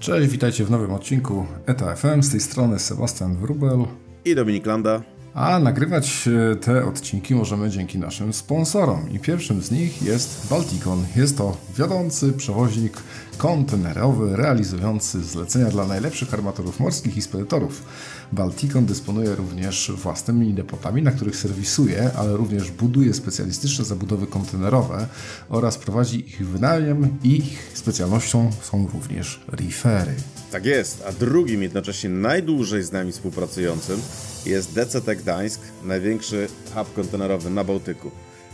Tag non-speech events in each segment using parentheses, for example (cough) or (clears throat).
Cześć, witajcie w nowym odcinku ETA FM. Z tej strony Sebastian Wrubel i Dominik Landa. A nagrywać e, te odcinki możemy dzięki naszym sponsorom. I pierwszym z nich jest Balticon. Jest to wiodący przewoźnik kontenerowy realizujący zlecenia dla najlepszych armatorów morskich i spedytorów. Balticon dysponuje również własnymi depotami, na których serwisuje, ale również buduje specjalistyczne zabudowy kontenerowe oraz prowadzi ich wynajem. Ich specjalnością są również refery. Tak jest, a drugim jednocześnie najdłużej z nami współpracującym jest DCT Gdańsk, największy hub kontenerowy na Bałtyku.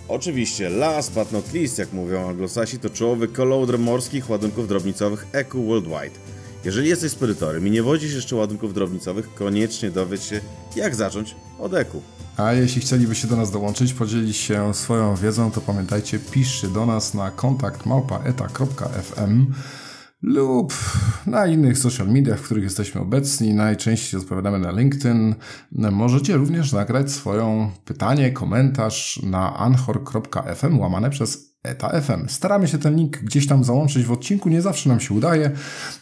Oczywiście, last but not least, jak mówią anglosasi, to czołowy koloudr morskich ładunków drobnicowych EQ Worldwide. Jeżeli jesteś spedytorem i nie wodzisz jeszcze ładunków drobnicowych, koniecznie dowiedz się, jak zacząć od EQ. A jeśli chcielibyście do nas dołączyć, podzielić się swoją wiedzą, to pamiętajcie, piszcie do nas na kontakt małpaeta.fm lub na innych social mediach, w których jesteśmy obecni. Najczęściej odpowiadamy na LinkedIn. Możecie również nagrać swoją pytanie, komentarz na anchor.fm łamane przez eta.fm. Staramy się ten link gdzieś tam załączyć w odcinku, nie zawsze nam się udaje,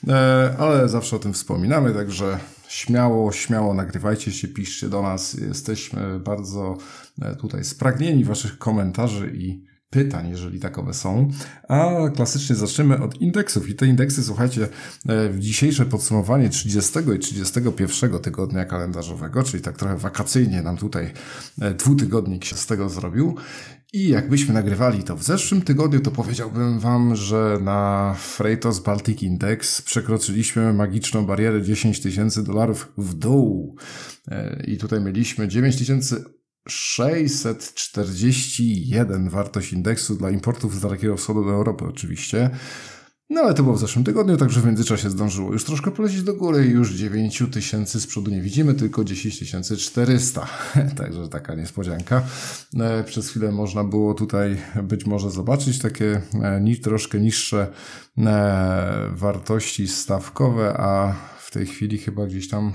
e, ale zawsze o tym wspominamy, także śmiało, śmiało nagrywajcie się, piszcie do nas. Jesteśmy bardzo e, tutaj spragnieni waszych komentarzy i pytań, jeżeli takowe są. A klasycznie zaczniemy od indeksów. I te indeksy, słuchajcie, e, w dzisiejsze podsumowanie 30 i 31 tygodnia kalendarzowego, czyli tak trochę wakacyjnie nam tutaj e, dwutygodnik się z tego zrobił. I jakbyśmy nagrywali to w zeszłym tygodniu, to powiedziałbym Wam, że na Freightos Baltic Index przekroczyliśmy magiczną barierę 10 tysięcy dolarów w dół. E, I tutaj mieliśmy 9 tysięcy 641 wartość indeksu dla importów z Dalekiego Wschodu do Europy oczywiście. No ale to było w zeszłym tygodniu, także w międzyczasie zdążyło już troszkę polecieć do góry już 9 tysięcy z przodu nie widzimy, tylko 10 400. (laughs) także taka niespodzianka. E, przez chwilę można było tutaj być może zobaczyć takie e, troszkę niższe e, wartości stawkowe, a w tej chwili chyba gdzieś tam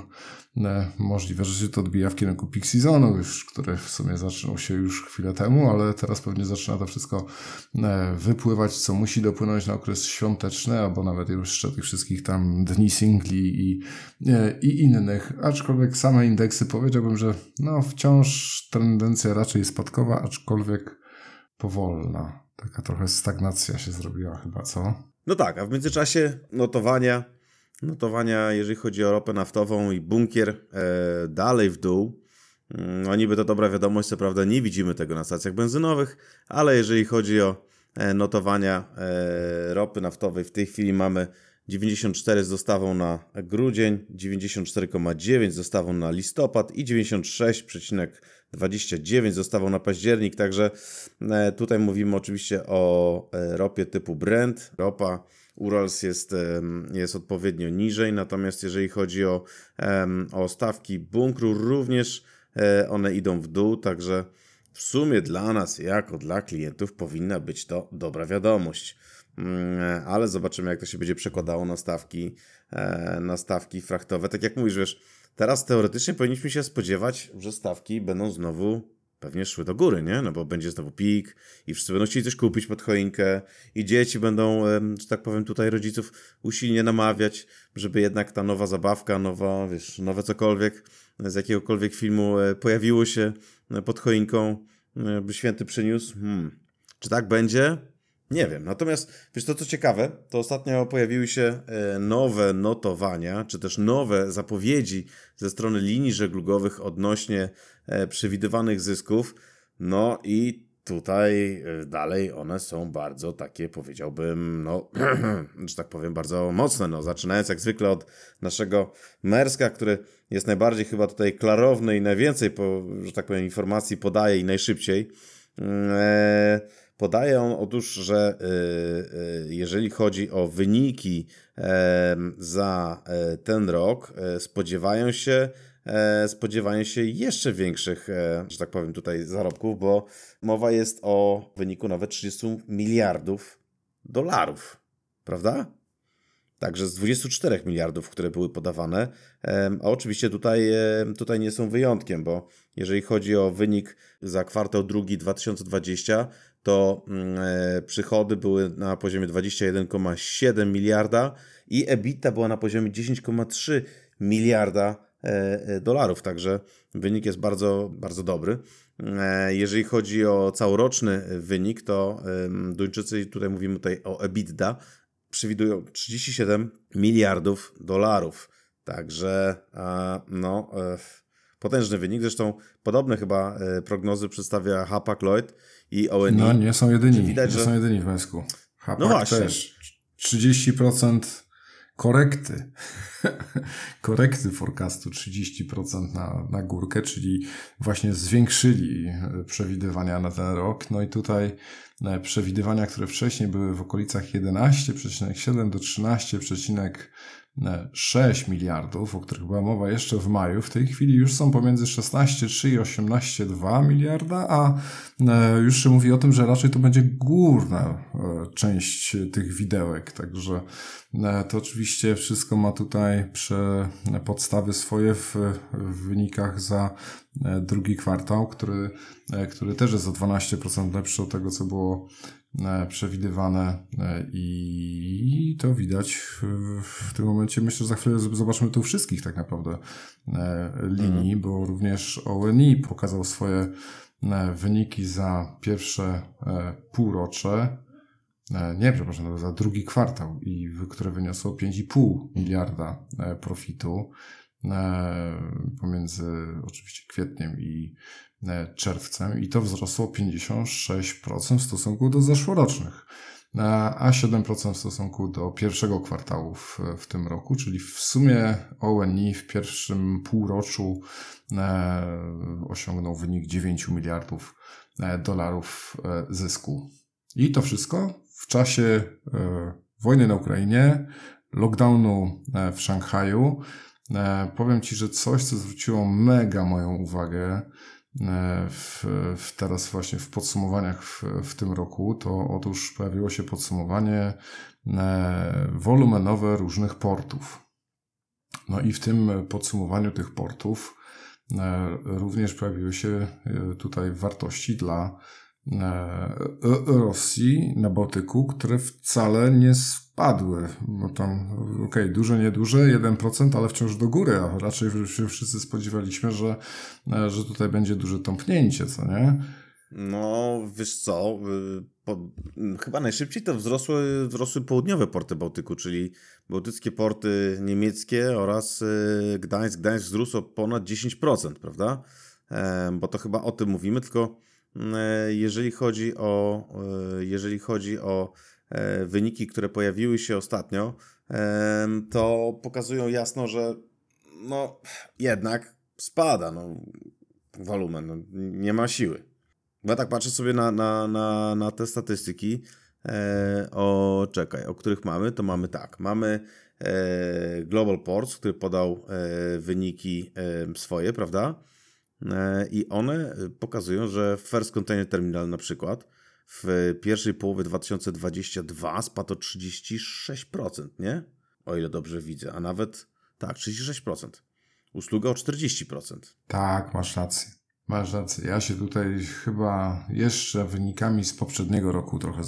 Możliwe, że się to odbija w kierunku peak seasonu, już, który w sumie zaczął się już chwilę temu, ale teraz pewnie zaczyna to wszystko e, wypływać, co musi dopłynąć na okres świąteczny, albo nawet jeszcze tych wszystkich tam dni singli i, e, i innych. Aczkolwiek same indeksy powiedziałbym, że no wciąż tendencja raczej spadkowa, aczkolwiek powolna. Taka trochę stagnacja się zrobiła chyba, co? No tak, a w międzyczasie notowania notowania, jeżeli chodzi o ropę naftową i bunkier e, dalej w dół. No niby to dobra wiadomość, co prawda nie widzimy tego na stacjach benzynowych, ale jeżeli chodzi o e, notowania e, ropy naftowej, w tej chwili mamy 94 z dostawą na grudzień, 94,9 z dostawą na listopad i 96,29 z dostawą na październik. Także e, tutaj mówimy oczywiście o e, ropie typu Brent. Ropa Urals jest, jest odpowiednio niżej, natomiast jeżeli chodzi o, o stawki bunkru, również e, one idą w dół, także w sumie dla nas, jako dla klientów, powinna być to dobra wiadomość. Mm, ale zobaczymy, jak to się będzie przekładało na stawki, e, na stawki frachtowe. Tak jak mówisz, wiesz, teraz teoretycznie powinniśmy się spodziewać, że stawki będą znowu pewnie szły do góry, nie? No bo będzie znowu pik i wszyscy będą chcieli coś kupić pod choinkę i dzieci będą, że tak powiem, tutaj rodziców usilnie namawiać, żeby jednak ta nowa zabawka, nowa, wiesz, nowe cokolwiek z jakiegokolwiek filmu e, pojawiło się e, pod choinką, e, by święty przyniósł. Hmm. Czy tak będzie? Nie wiem. Natomiast, wiesz, to co ciekawe, to ostatnio pojawiły się nowe notowania, czy też nowe zapowiedzi ze strony linii żeglugowych odnośnie przewidywanych zysków. No i tutaj e, dalej one są bardzo takie, powiedziałbym, no, (clears throat) że tak powiem, bardzo mocne. No, zaczynając jak zwykle od naszego Merska, który jest najbardziej chyba tutaj klarowny i najwięcej, po, że tak powiem, informacji podaje i najszybciej. Mm, e, podaje on otóż, że jeżeli chodzi o wyniki za ten rok, spodziewają się E, spodziewają się jeszcze większych, e, że tak powiem, tutaj zarobków, bo mowa jest o wyniku nawet 30 miliardów dolarów, prawda? Także z 24 miliardów, które były podawane. A oczywiście tutaj, tutaj nie są wyjątkiem, bo jeżeli chodzi o wynik za kwartał drugi 2020, to mm, e, przychody były na poziomie 21,7 miliarda i EBITDA była na poziomie 10,3 miliarda dolarów, także wynik jest bardzo, bardzo dobry. Jeżeli chodzi o całoroczny wynik, to Duńczycy, tutaj mówimy tutaj o EBITDA, przewidują 37 miliardów dolarów. Także no, potężny wynik. Zresztą podobne chyba prognozy przedstawia Hapag Lloyd i ONI. No nie są jedyni, widać, nie że... są jedyni w Mesku. Hapag no właśnie. też 30% korekty. (laughs) korekty forecastu 30% na, na górkę, czyli właśnie zwiększyli przewidywania na ten rok. No i tutaj e, przewidywania, które wcześniej były w okolicach 11,7 do 13,5 6 miliardów, o których była mowa jeszcze w maju, w tej chwili już są pomiędzy 16,3 i 18,2 miliarda, a e, już się mówi o tym, że raczej to będzie górna e, część tych widełek, także e, to oczywiście wszystko ma tutaj podstawy swoje w, w wynikach za drugi kwartał, który, który też jest o 12% lepszy od tego, co było przewidywane e, i to widać w tym momencie. Myślę, że za chwilę zobaczymy tu wszystkich tak naprawdę e, linii, mhm. bo również ONI pokazał swoje wyniki za pierwsze półrocze. Nie, przepraszam, za drugi kwartał, i które wyniosło 5,5 miliarda profitu pomiędzy oczywiście kwietniem i E, czerwcem i to wzrosło 56% w stosunku do zeszłorocznych, e, a 7% w stosunku do pierwszego kwartału w, w tym roku, czyli w sumie ONI w pierwszym półroczu e, osiągnął wynik 9 miliardów dolarów zysku. I to wszystko w czasie wojny na Ukrainie, lockdownu w Szanghaju. Powiem Ci, że coś, co zwróciło mega moją uwagę, E, w, w teraz właśnie w podsumowaniach w, w tym roku, to otóż pojawiło się podsumowanie e, wolumenowe różnych portów. No i w tym podsumowaniu tych portów e, również pojawiły się tutaj wartości dla Rosji na Bałtyku, które wcale nie spadły. No tam, okej, okay, duże, nieduże, 1%, ale wciąż do góry, a raczej się wszyscy spodziewaliśmy, że, e, że tutaj będzie duże tąpnięcie, co nie? No, wiesz co, y, po, chyba najszybciej to wzrosły, wzrosły południowe porty Bałtyku, czyli bałtyckie porty niemieckie oraz y, Gdańsk. Gdańsk wzrósł o ponad 10%, prawda? E, bo to chyba o tym mówimy, tylko e, jeżeli chodzi o, jeżeli chodzi o E, wyniki, które pojawiły się ostatnio, to pokazują jasno, że no jednak spada no, wolumen, no, nie ma siły. Ja tak patrzę sobie na, na, na, na te statystyki, e, o czekaj, o których mamy, to mamy tak, mamy e, Global Ports, który podał e, wyniki e, swoje, prawda? E, I one pokazują, że First Container Terminal na przykład w pierwszej połowie 2022 spadł o 36%, nie? O ile dobrze widzę, a nawet tak, 36%. Usługa o 40%. Tak, masz rację. Masz rację. Ja się tutaj chyba jeszcze wynikami z poprzedniego roku trochę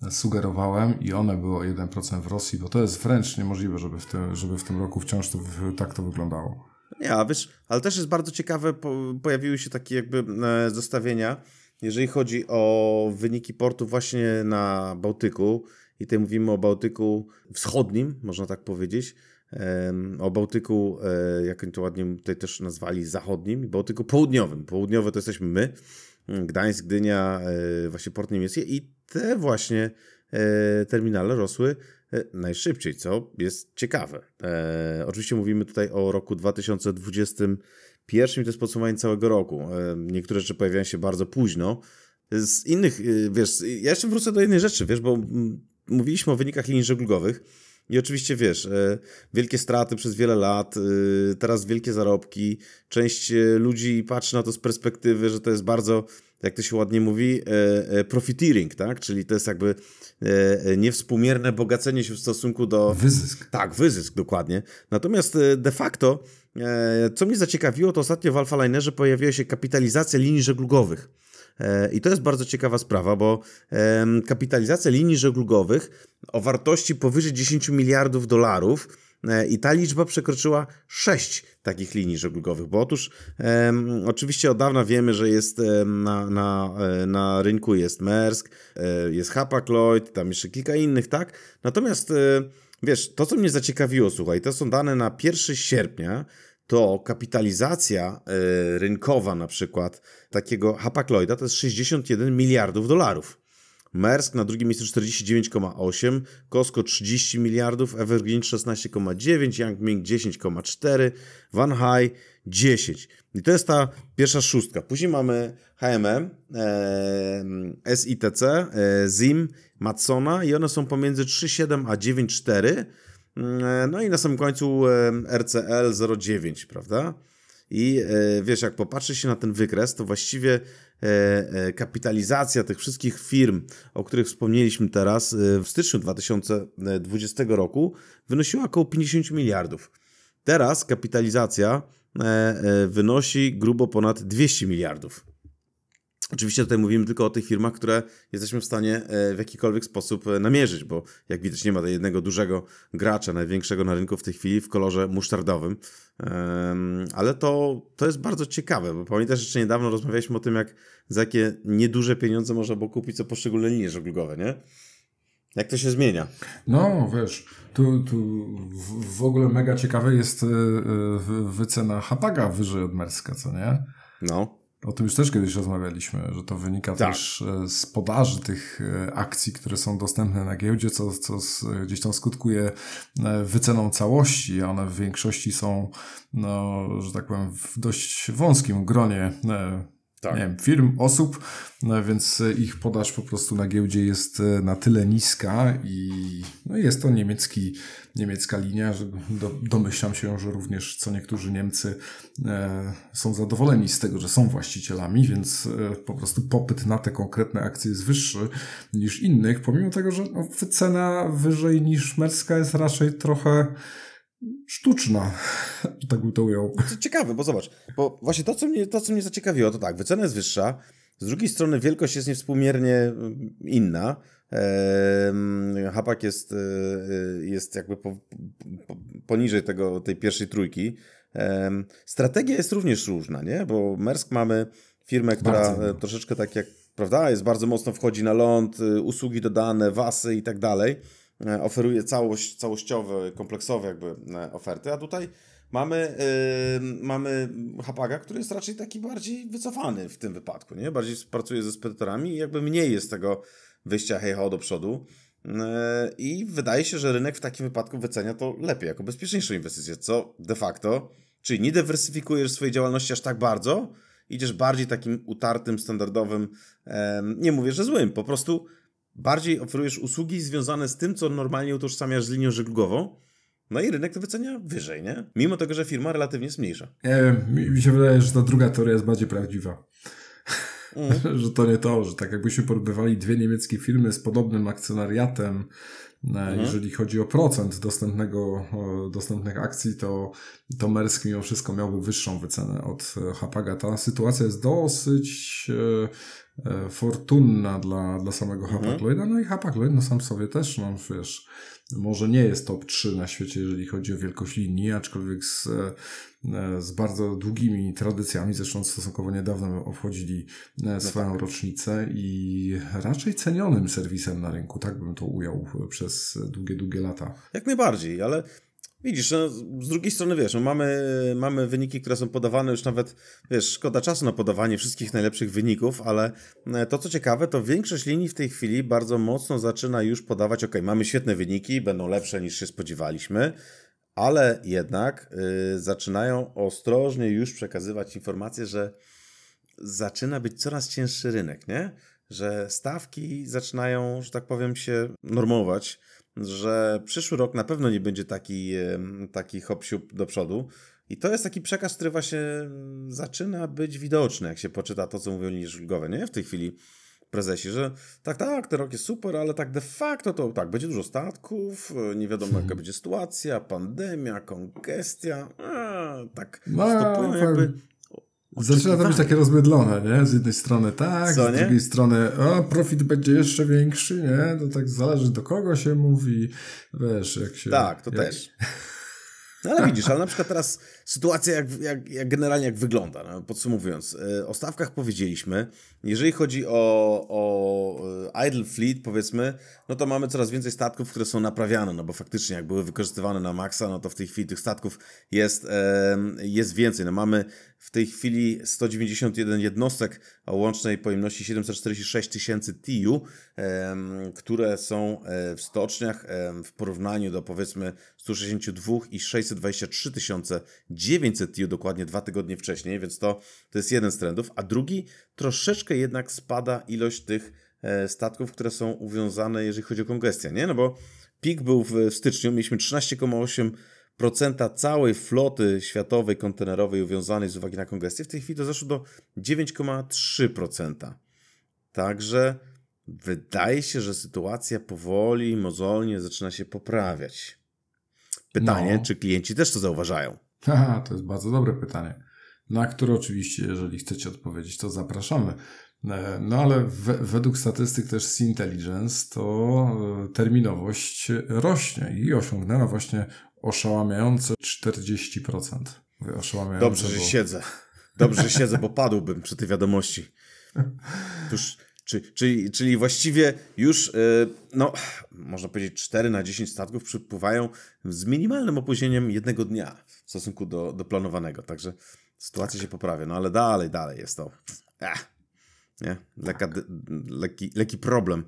zasugerowałem za i one były o 1% w Rosji, bo to jest wręcz niemożliwe, żeby w tym, żeby w tym roku wciąż to, tak to wyglądało. Nie, a wiesz, ale też jest bardzo ciekawe, po, pojawiły się takie jakby e, zestawienia, jeżeli chodzi o wyniki portów właśnie na Bałtyku, i tutaj mówimy o Bałtyku wschodnim, można tak powiedzieć, o Bałtyku, e, jak oni to ładnie tutaj też nazwali, zachodnim, i Bałtyku południowym. Południowe to jesteśmy my, Gdańsk, Gdynia, e, właśnie port niemiecki i te właśnie terminale rosły najszybciej, co jest ciekawe. Oczywiście mówimy tutaj o roku 2020 pierwszym to jest podsumowanie całego roku. E, niektóre rzeczy pojawiają się bardzo późno. Z innych, e, wiesz, ja jeszcze wrócę do jednej rzeczy, wiesz, bo mówiliśmy o wynikach linii żeglugowych i oczywiście, wiesz, e, wielkie straty przez wiele lat, teraz wielkie zarobki. Część ludzi patrzy na to z perspektywy, że to jest bardzo, jak to się ładnie mówi, profiteering, tak? Czyli to jest jakby niewspółmierne bogacenie się w stosunku do... Wyzysk. Tak, wyzysk, dokładnie. Natomiast de facto E, co mnie zaciekawiło, to ostatnio w Alfa Linerze pojawiła się kapitalizacja linii żeglugowych. I to jest bardzo ciekawa sprawa, bo kapitalizacja linii żeglugowych o wartości powyżej 10 miliardów dolarów E, i ta liczba przekroczyła sześć takich linii żeglugowych, bo otóż e, oczywiście od dawna wiemy, że jest e, na, na, e, na rynku jest Maersk, e, jest Hapag-Lloyd, tam jeszcze kilka innych, tak? Natomiast e, wiesz, to co mnie zaciekawiło, słuchaj, to są dane na 1 sierpnia, to kapitalizacja rynkowa na przykład takiego Hapag-Lloyda to jest 61 miliardów dolarów. Maersk na drugim miejscu 49,8, Costco 30 miliardów, Evergreen 16,9, Yangming 10,4, Van Hai 10. I to jest ta pierwsza szóstka. Później mamy HMM, e, SITC, e, ZIM, Matsona i one są pomiędzy 3,7 a 9,4. E, no i na samym końcu RCL 0,9, prawda? I e, wiesz, jak popatrzy się na ten wykres, to właściwie e, kapitalizacja tych wszystkich firm, o których wspomnieliśmy teraz, w styczniu 2020 roku wynosiła około 50 miliardów. Teraz kapitalizacja wynosi grubo ponad 200 miliardów. Oczywiście tutaj mówimy tylko o tych firmach, które jesteśmy w stanie e, w jakikolwiek sposób e, namierzyć, bo jak widać nie ma jednego dużego gracza, największego na rynku w tej chwili w kolorze musztardowym. Ale to, to jest bardzo ciekawe, bo pamiętasz, jeszcze niedawno rozmawialiśmy o tym, jak za jakie nieduże pieniądze można było kupić co poszczególne linie żeglugowe, nie? Jak to się zmienia? No, wiesz, tu, tu w ogóle mega ciekawe jest e, wycena Hapaga wyżej od Merska, co nie? No. O tym już też kiedyś rozmawialiśmy, że to wynika tak. też e, z podaży tych e, akcji, które są dostępne na giełdzie, co, co gdzieś tam skutkuje e, wyceną całości. One w większości są, no, że tak powiem, w dość wąskim gronie tak. nie wiem, firm, osób, no więc ich podaż po prostu na giełdzie jest e, na tyle niska i no jest to niemiecki, niemiecka linia, że do, domyślam się, że również co niektórzy Niemcy e, są zadowoleni z tego, że są właścicielami, więc e, po prostu popyt na te konkretne akcje jest wyższy niż innych, pomimo tego, że no, cena wyżej niż Merska jest raczej trochę sztuczna, tak bym to ujął. To ciekawe, bo zobacz, bo właśnie to co, mnie, to, co mnie zaciekawiło, to tak, wycena jest wyższa, z drugiej strony wielkość jest niewspółmiernie mm, inna. Hapak jest, e, jest jakby po, po, poniżej tego, tej pierwszej trójki. Strategia jest również różna, nie? Bo Mersk mamy firmę, która bardzo. Troszeczkę tak jak, prawda, jest bardzo mocno wchodzi na ląd, e, usługi dodane, wasy i tak dalej oferuje całość, całościowe, kompleksowe jakby e, oferty, a tutaj mamy, yy, mamy Hapaga, który jest raczej taki bardziej wycofany w tym wypadku, nie? Bardziej pracuje ze spedytorami i jakby mniej jest tego wyjścia hej do przodu. I wydaje się, że rynek w takim wypadku wycenia to lepiej, jako bezpieczniejszą inwestycję, co de facto, czyli nie dywersyfikujesz swojej działalności aż tak bardzo, idziesz bardziej takim utartym, standardowym, nie mówię, że złym, po prostu bardziej oferujesz usługi związane z tym, co normalnie utożsamiasz z linią żeglugową, no i rynek to wycenia wyżej, nie? Mimo tego, że firma relatywnie jest mniejsza. Nie mi, mi się wydaje, że ta druga teoria jest bardziej prawdziwa. Mm. (laughs) że to nie to, że tak jakbyśmy porównywali dwie niemieckie firmy z podobnym akcjonariatem, mhm. jeżeli chodzi o procent dostępnego, dostępnych akcji, to, to Mersk mimo wszystko miałby wyższą wycenę od e, Hapaga. Ta sytuacja jest dosyć e, E, fortunna dla, dla samego mhm. No i Hapag-Lloyd no sam sobie też, no wiesz, może nie jest top 3 na świecie, jeżeli chodzi o wielkość linii, aczkolwiek z, e, z bardzo długimi tradycjami, zresztą stosunkowo niedawno obchodzili e, no swoją tak. rocznicę i raczej cenionym serwisem na rynku, tak bym to ujął przez długie, długie lata. Jak najbardziej, ale Widzisz, no, z drugiej strony wiesz, no, mamy, mamy wyniki, które są podawane już nawet, wiesz, szkoda czasu na podawanie wszystkich najlepszych wyników, ale e, to co ciekawe, to większość linii w tej chwili bardzo mocno zaczyna już podawać, ok, mamy świetne wyniki, będą lepsze niż się spodziewaliśmy, ale jednak y, zaczynają ostrożnie już przekazywać informacje, że zaczyna być coraz cięższy rynek, nie? Że stawki zaczynają, że tak powiem, się normować że przyszły rok na pewno nie będzie taki, taki hop do przodu. I to jest taki przekaz, który właśnie zaczyna być widoczny, jak się poczyta to, co mówią linie żeglugowe, nie? W tej chwili prezesi, że tak, tak, ten rok jest super, ale tak de facto to tak, będzie dużo statków, nie wiadomo jaka będzie sytuacja, pandemia, kongestia, a, tak no, stopują jakby... Zaczyna to być takie rozmydlone, nie? Z jednej strony tak, Co, z drugiej strony o, profit będzie jeszcze większy, nie? To tak zależy do kogo się mówi, wiesz, jak się... Tak, to jak... też. No ale widzisz, ale na przykład teraz sytuacja jak, jak, jak generalnie jak wygląda, no, podsumowując. e, O stawkach powiedzieliśmy. Jeżeli chodzi o, o e, idle fleet, powiedzmy, no to mamy coraz więcej statków, które są naprawiane, no bo faktycznie jak były wykorzystywane na maksa, no to w tej chwili tych statków jest, jest więcej. No mamy w tej chwili 191 jednostek o łącznej pojemności 746 tysięcy em, które są e, w stoczniach w porównaniu do powiedzmy 162 i 623 tysiące 900 TIU dokładnie dwa tygodnie wcześniej, więc to, to jest jeden z trendów, a drugi troszeczkę jednak spada ilość tych e, statków, które są uwiązane, jeżeli chodzi o kongestię, nie? No bo pik był w styczniu, mieliśmy 13,8% całej floty światowej kontenerowej uwiązanej z uwagi na kongestię. W tej chwili to zeszło do 9,3%. Także wydaje się, że sytuacja powoli, mozolnie zaczyna się poprawiać. Pytanie, No. czy klienci też to zauważają? Haha, to jest bardzo dobre pytanie, na które oczywiście, jeżeli chcecie odpowiedzieć, to zapraszamy. E, No ale we, według statystyk też z Intelligence to e, terminowość rośnie i osiągnęła właśnie oszałamiające 40%. Mówię oszałamiające, Dobrze, że bo... siedzę. Dobrze, że siedzę, bo padłbym przy tej wiadomości. Tuż, czy, czyli, czyli właściwie już, e, no, można powiedzieć, 4 na 10 statków przypływają z minimalnym opóźnieniem jednego dnia w stosunku do, do planowanego. Także sytuacja się poprawia. No ale dalej, dalej jest to. Ech, nie? Leka, d- leki, leki problem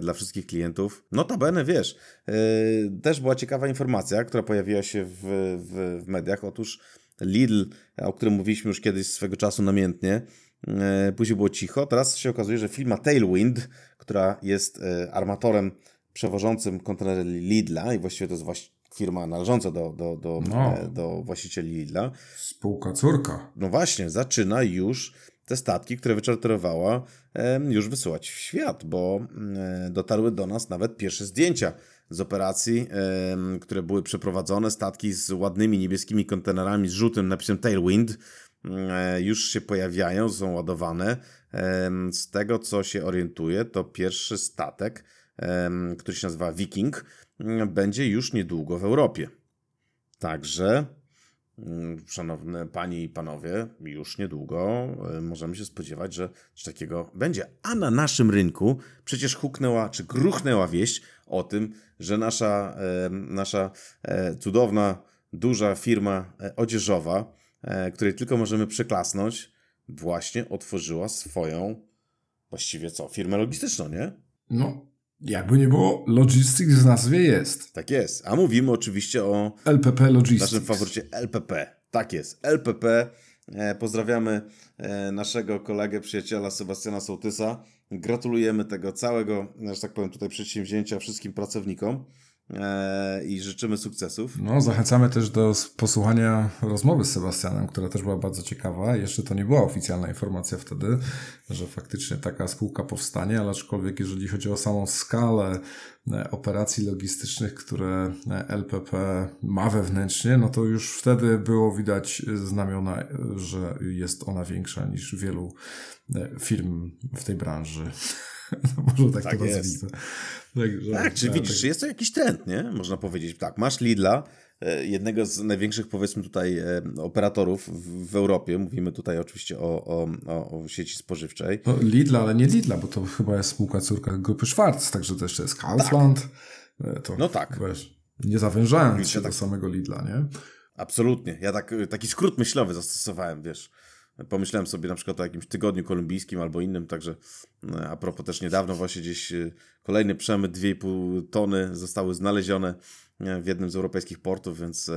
dla wszystkich klientów. Notabene, wiesz, e, też była ciekawa informacja, która pojawiła się w, w, w mediach. Otóż Lidl, o którym mówiliśmy już kiedyś swego czasu namiętnie, e, później było cicho. Teraz się okazuje, że firma Tailwind, która jest e, armatorem przewożącym kontenery Lidla i właściwie to jest właś- firma należąca do, do, do, No. e, do właścicieli Lidla, Spółka córka. no właśnie, zaczyna już te statki, które wyczarterowała, już wysyłać w świat, bo e, dotarły do nas nawet pierwsze zdjęcia z operacji, które były przeprowadzone. Statki z ładnymi niebieskimi kontenerami z żółtym napisem Tailwind e, już się pojawiają, są ładowane. Z tego, co się orientuję, to pierwszy statek, który się nazywa Viking, m, będzie już niedługo w Europie. Także Mm, Szanowne panie i panowie, już niedługo y, możemy się spodziewać, że coś takiego będzie. A na naszym rynku przecież huknęła, czy gruchnęła wieść o tym, że nasza, e, nasza e, cudowna, duża firma e, odzieżowa, e, której tylko możemy przyklasnąć, właśnie otworzyła swoją, właściwie co, firmę logistyczną, nie? No, jakby nie było, Logistics w nazwie jest. Tak jest. A mówimy oczywiście o LPP Logistics. naszym faworycie LPP. Tak jest, LPP. E, Pozdrawiamy e, naszego kolegę, przyjaciela Sebastiana Sołtysa. Gratulujemy tego całego, że tak powiem, tutaj przedsięwzięcia wszystkim pracownikom i życzymy sukcesów. No, zachęcamy też do posłuchania rozmowy z Sebastianem, która też była bardzo ciekawa. Jeszcze to nie była oficjalna informacja wtedy, że faktycznie taka spółka powstanie, ale aczkolwiek jeżeli chodzi o samą skalę e, operacji logistycznych, które e, LPP ma wewnętrznie, no to już wtedy było widać znamiona, e, że jest ona większa niż wielu e, firm w tej branży. (laughs) No, Może tak, Tak to jest. nazwijmy. Także, Tak, czy e, widzisz, czy jest to jakiś trend, nie? Można powiedzieć. Tak, masz Lidla, e, jednego z największych, powiedzmy tutaj, e, operatorów w, Europie. Mówimy tutaj oczywiście o, o, o, sieci spożywczej. No, Lidla, ale nie Lidla, bo to chyba jest spółka córka grupy Schwarz, także to jeszcze jest Kaufland. E, To, No tak. Wiesz, nie zawężając się tak- do samego Lidla, nie? Absolutnie. Ja tak, taki skrót myślowy zastosowałem, wiesz. Pomyślałem sobie na przykład o jakimś tygodniu kolumbijskim albo innym, także e, a propos też niedawno właśnie gdzieś e, kolejny przemyt 2,5 tony zostały znalezione e, w jednym z europejskich portów, więc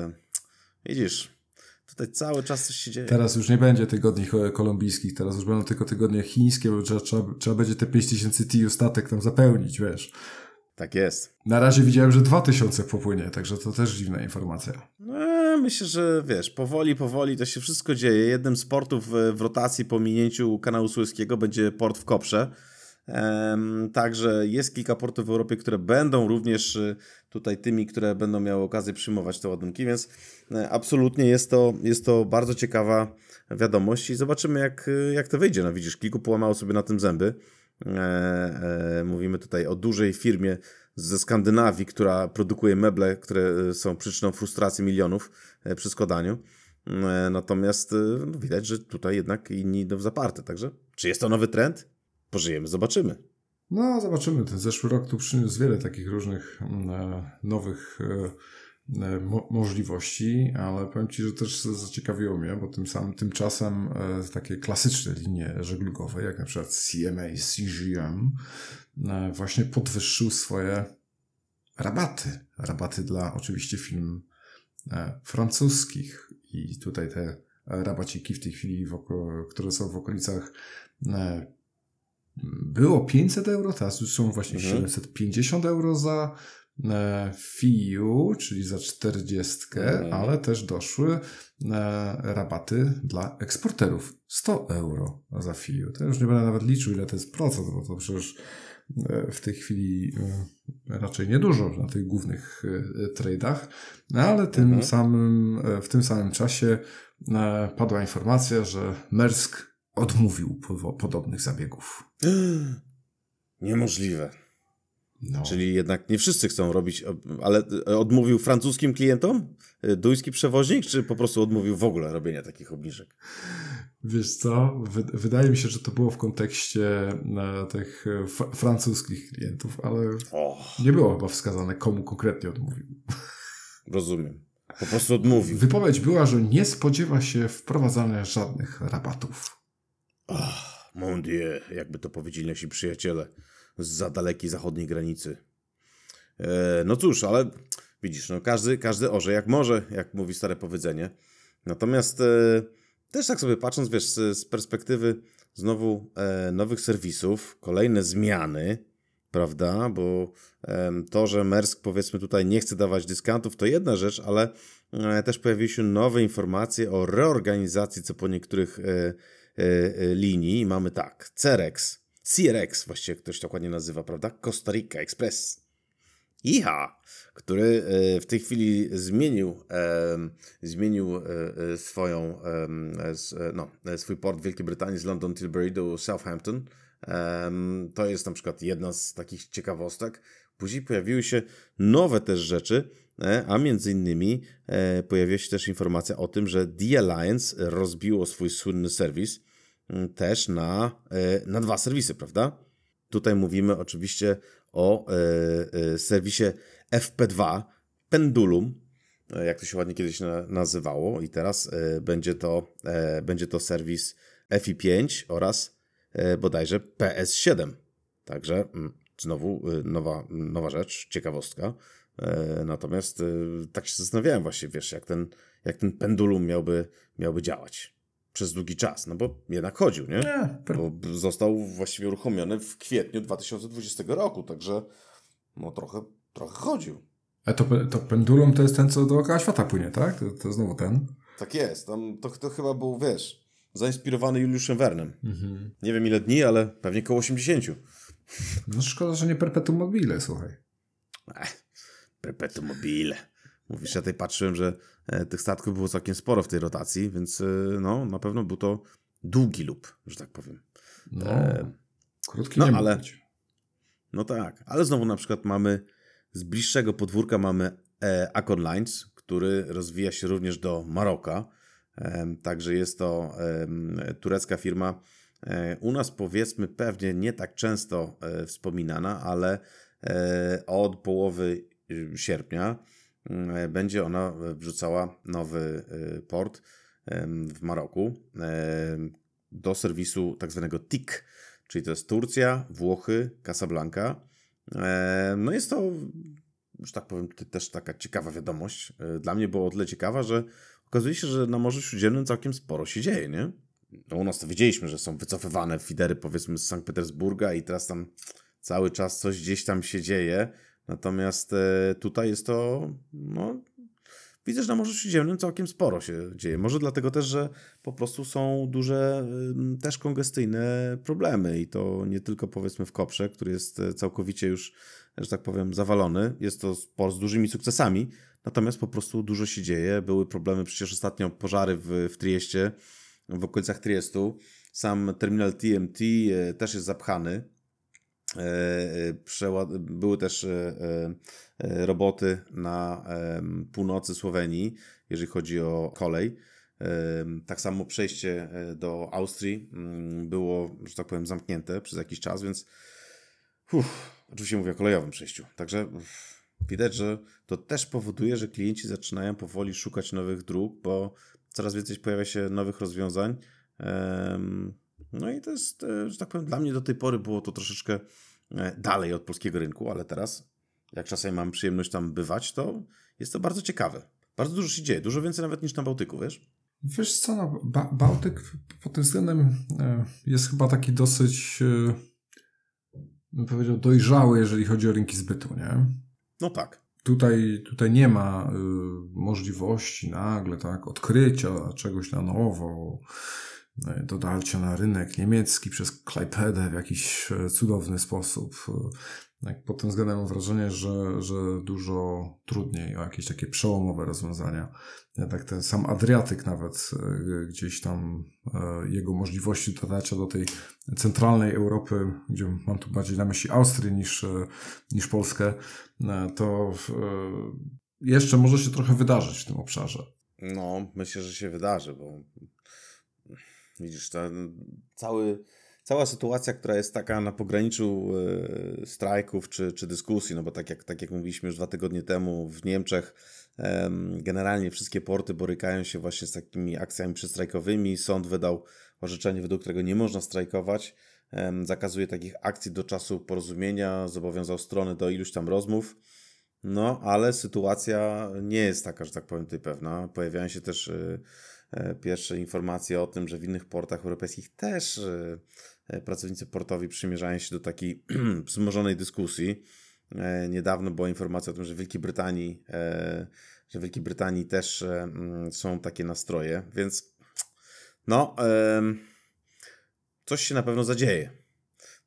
widzisz, tutaj cały czas coś się dzieje. Teraz już nie będzie tygodni ko- kolumbijskich, teraz już będą tylko tygodnie chińskie, bo trzeba, trzeba, trzeba będzie te 5000 TIU statek tam zapełnić, wiesz. Tak jest. Na razie widziałem, że 2000 popłynie, także to też dziwna informacja. No, myślę, że wiesz, powoli, powoli to się wszystko dzieje. Jednym z portów w, rotacji po minięciu kanału Sueskiego będzie port w Koprze. Także jest kilka portów w Europie, które będą również y, tutaj tymi, które będą miały okazję przyjmować te ładunki, więc e, absolutnie jest to, jest to bardzo ciekawa wiadomość i zobaczymy jak, y, jak to wyjdzie. No widzisz, kilku połamało sobie na tym zęby. E, e, mówimy tutaj o dużej firmie ze Skandynawii, która produkuje meble, które są przyczyną frustracji milionów przy składaniu. Natomiast no, widać, że tutaj jednak inni idą w zaparte. Także czy jest to nowy trend? Pożyjemy, zobaczymy. No, zobaczymy. Ten zeszły rok tu przyniósł wiele takich różnych e, nowych e, e, mo możliwości, ale powiem Ci, że też zaciekawiło mnie, bo tym samym tymczasem e, takie klasyczne linie żeglugowe, jak na przykład CMA, CGM, e, właśnie podwyższył swoje rabaty. Rabaty dla oczywiście firm e, francuskich i tutaj te rabaciki w tej chwili, które są w okolicach było 500 euro, teraz już są właśnie mhm. 750 euro za e, FIU, czyli za 40, mhm. ale też doszły e, rabaty dla eksporterów. 100 euro za FIU. To już nie będę nawet liczył, ile to jest procent, bo to przecież e, w tej chwili raczej niedużo na tych głównych trade'ach, ale tym mhm. samym, w tym samym czasie padła informacja, że Mersk odmówił podobnych zabiegów. (gasps) Niemożliwe. No. Czyli jednak nie wszyscy chcą robić, ale odmówił francuskim klientom? Duński przewoźnik, czy po prostu odmówił w ogóle robienia takich obniżek? Wiesz co, wydaje mi się, że to było w kontekście e, tych e, francuskich klientów, ale oh. nie było chyba wskazane, komu konkretnie odmówił. (laughs) Rozumiem. Po prostu odmówił. Wypowiedź była, że nie spodziewa się wprowadzania żadnych rabatów. Ach, mon Dieu, jakby to powiedzieli nasi przyjaciele za dalekiej zachodniej granicy. E, no cóż, ale widzisz, no każdy, każdy orze jak może, jak mówi stare powiedzenie. Natomiast e, też tak sobie patrząc, wiesz, z, z perspektywy znowu e, nowych serwisów, kolejne zmiany, prawda, bo to, że Mersk powiedzmy tutaj nie chce dawać dyskantów, to jedna rzecz, ale e, też pojawiły się nowe informacje o reorganizacji, co po niektórych e, E, e, linii mamy tak, Cerex, CRX właściwie ktoś dokładnie nazywa, prawda? Costa Rica Express. IHA, który e, w tej chwili zmienił, zmienił swoją, no, swój port w Wielkiej Brytanii z London Tilbury do Southampton. To jest na przykład jedna z takich ciekawostek. Później pojawiły się nowe też rzeczy, a między innymi pojawiła się też informacja o tym, że The Alliance rozbiło swój słynny serwis też na, e, na dwa serwisy, prawda? Tutaj mówimy oczywiście o e, e, serwisie FP2 Pendulum, jak to się ładnie kiedyś nazywało, i teraz będzie to, będzie to serwis FI5 oraz bodajże PS7. Także mm, znowu nowa, nowa rzecz, ciekawostka. Natomiast tak się zastanawiałem właśnie, wiesz, jak ten, jak ten pendulum miałby, miałby działać przez długi czas, no bo jednak chodził, nie? nie Bo został właściwie uruchomiony w kwietniu 2020 roku, także no trochę, trochę chodził. A to, to pendulum to jest ten, co dookoła świata płynie, tak? To, to znowu ten? Tak jest. Tam, to, to chyba był, wiesz, zainspirowany Juliuszem Wernem. Mhm. Nie wiem ile dni, ale pewnie koło 80. No szkoda, że nie perpetuum mobile, słuchaj. Ech, perpetuum mobile. Mówisz, ja tutaj patrzyłem, że e, tych statków było całkiem sporo w tej rotacji, więc e, no, na pewno był to długi lub, że tak powiem. No, e, krótki no, nie ale, być. No tak, ale znowu na przykład mamy z bliższego podwórka mamy e, Acon Lines, który rozwija się również do Maroka. E, także jest to e, turecka firma. E, u nas powiedzmy pewnie nie tak często wspominana, ale od połowy sierpnia Mm, będzie ona wrzucała nowy y, port w Maroku do serwisu tak zwanego TIC, czyli to jest Turcja, Włochy, Casablanca. No jest to, że tak powiem, też taka ciekawa wiadomość. E, dla mnie było o tyle ciekawa, że okazuje się, że na Morzu Śródziemnym całkiem sporo się dzieje, nie? No u nas to wiedzieliśmy, że są wycofywane fidery powiedzmy z Sankt Petersburga i teraz tam cały czas coś gdzieś tam się dzieje. Natomiast e, tutaj jest to, no, widzę, że na Morzu Śródziemnym całkiem sporo się dzieje. Może dlatego też, że po prostu są duże, też kongestyjne problemy i to nie tylko powiedzmy w Koprze, który jest e, całkowicie już, że tak powiem, zawalony. Jest to sport z dużymi sukcesami, natomiast po prostu dużo się dzieje. Były problemy, przecież ostatnio pożary w, w Trieście, w okolicach Triestu. Sam terminal TMT e, też jest zapchany. E, były też roboty na północy Słowenii, jeżeli chodzi o kolej. Tak samo przejście e, do Austrii mm, było, że tak powiem, zamknięte przez jakiś czas, więc uff, oczywiście mówię o kolejowym przejściu. Także uff, widać, że to też powoduje, że klienci zaczynają powoli szukać nowych dróg, bo coraz więcej pojawia się nowych rozwiązań. No i to jest, e, że tak powiem, dla mnie do tej pory było to troszeczkę e, dalej od polskiego rynku, ale teraz, jak czasem mam przyjemność tam bywać, to jest to bardzo ciekawe. Bardzo dużo się dzieje, dużo więcej nawet niż na Bałtyku, wiesz? Wiesz co, no, ba Bałtyk pod tym względem e, jest chyba taki dosyć, bym powiedział, dojrzały, jeżeli chodzi o rynki zbytu, nie? No tak. Tutaj, tutaj nie ma możliwości nagle, tak, odkrycia czegoś na nowo, dodarcia na rynek niemiecki przez Klajpedę w jakiś cudowny sposób. Tak, pod tym względem mam wrażenie, że, że dużo trudniej o jakieś takie przełomowe rozwiązania. Tak ten sam Adriatyk nawet e, gdzieś tam e, jego możliwości dotarcia do tej centralnej Europy, gdzie mam tu bardziej na myśli Austrię niż, e, niż Polskę, to jeszcze może się trochę wydarzyć w tym obszarze. No, myślę, że się wydarzy, bo widzisz, ten cały cała sytuacja, która jest taka na pograniczu e, strajków czy, czy dyskusji, no bo tak jak, tak jak mówiliśmy już dwa tygodnie temu w Niemczech, generalnie wszystkie porty borykają się właśnie z takimi akcjami przystrajkowymi. Sąd wydał orzeczenie, według którego nie można strajkować. Zakazuje takich akcji do czasu porozumienia, zobowiązał strony do iluś tam rozmów. No, ale sytuacja nie jest taka, że tak powiem, tutaj pewna. Pojawiają się też e, e, pierwsze informacje o tym, że w innych portach europejskich też E, pracownicy portowi przymierzają się do takiej (clears throat) wzmożonej dyskusji. E, niedawno była informacja o tym, że w Wielkiej Brytanii, e, że w Wielkiej Brytanii też mm, są takie nastroje, więc no, coś się na pewno zadzieje,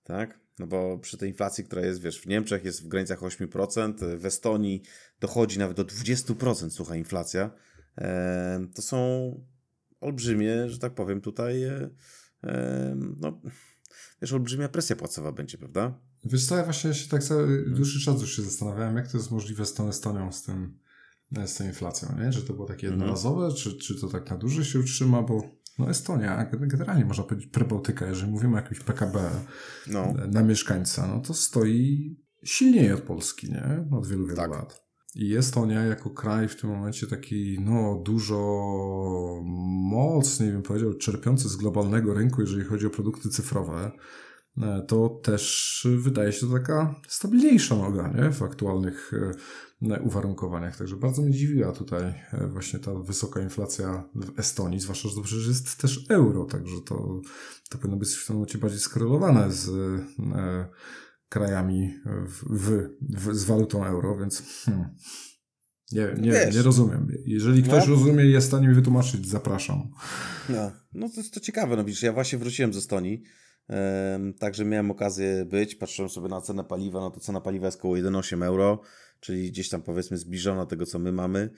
tak? No bo przy tej inflacji, która jest, wiesz, w Niemczech jest w granicach 8%, w Estonii dochodzi nawet do 20%, słuchaj, inflacja. To są olbrzymie, że tak powiem, tutaj no, wiesz, olbrzymia presja płacowa będzie, prawda? Wiesz co, ja właśnie się tak cały dłuższy czas już się zastanawiałem, jak to jest możliwe z tą Estonią, z tym, z tą inflacją, nie? Że to było takie mhm. jednorazowe, mhm. czy, czy to tak na dłużej się utrzyma, bo no Estonia, generalnie można powiedzieć prebałtyka, jeżeli mówimy o jakimś PKB no. na mieszkańca, no to stoi silniej od Polski, nie? Od wielu, wielu tak. lat. I Estonia jako kraj w tym momencie taki, no, dużo mocniej, bym powiedział, czerpiący z globalnego rynku, jeżeli chodzi o produkty cyfrowe, e, to też wydaje się to taka stabilniejsza noga, nie? W aktualnych e, uwarunkowaniach. Także bardzo mnie dziwiła tutaj e, właśnie ta wysoka inflacja w Estonii, zwłaszcza, że to przecież jest też euro, także to, to powinno być w tym momencie bardziej skorelowane z krajami w, w, w, z walutą euro, więc hmm, nie, nie, nie rozumiem. Jeżeli ktoś no. rozumie i jest w stanie mi wytłumaczyć, zapraszam. No, no to jest to ciekawe. No widzisz, ja właśnie wróciłem ze Estonii, um, także miałem okazję być, patrzyłem sobie na cenę paliwa, no to cena paliwa jest około 1,8 euro, czyli gdzieś tam powiedzmy zbliżona tego, co my mamy.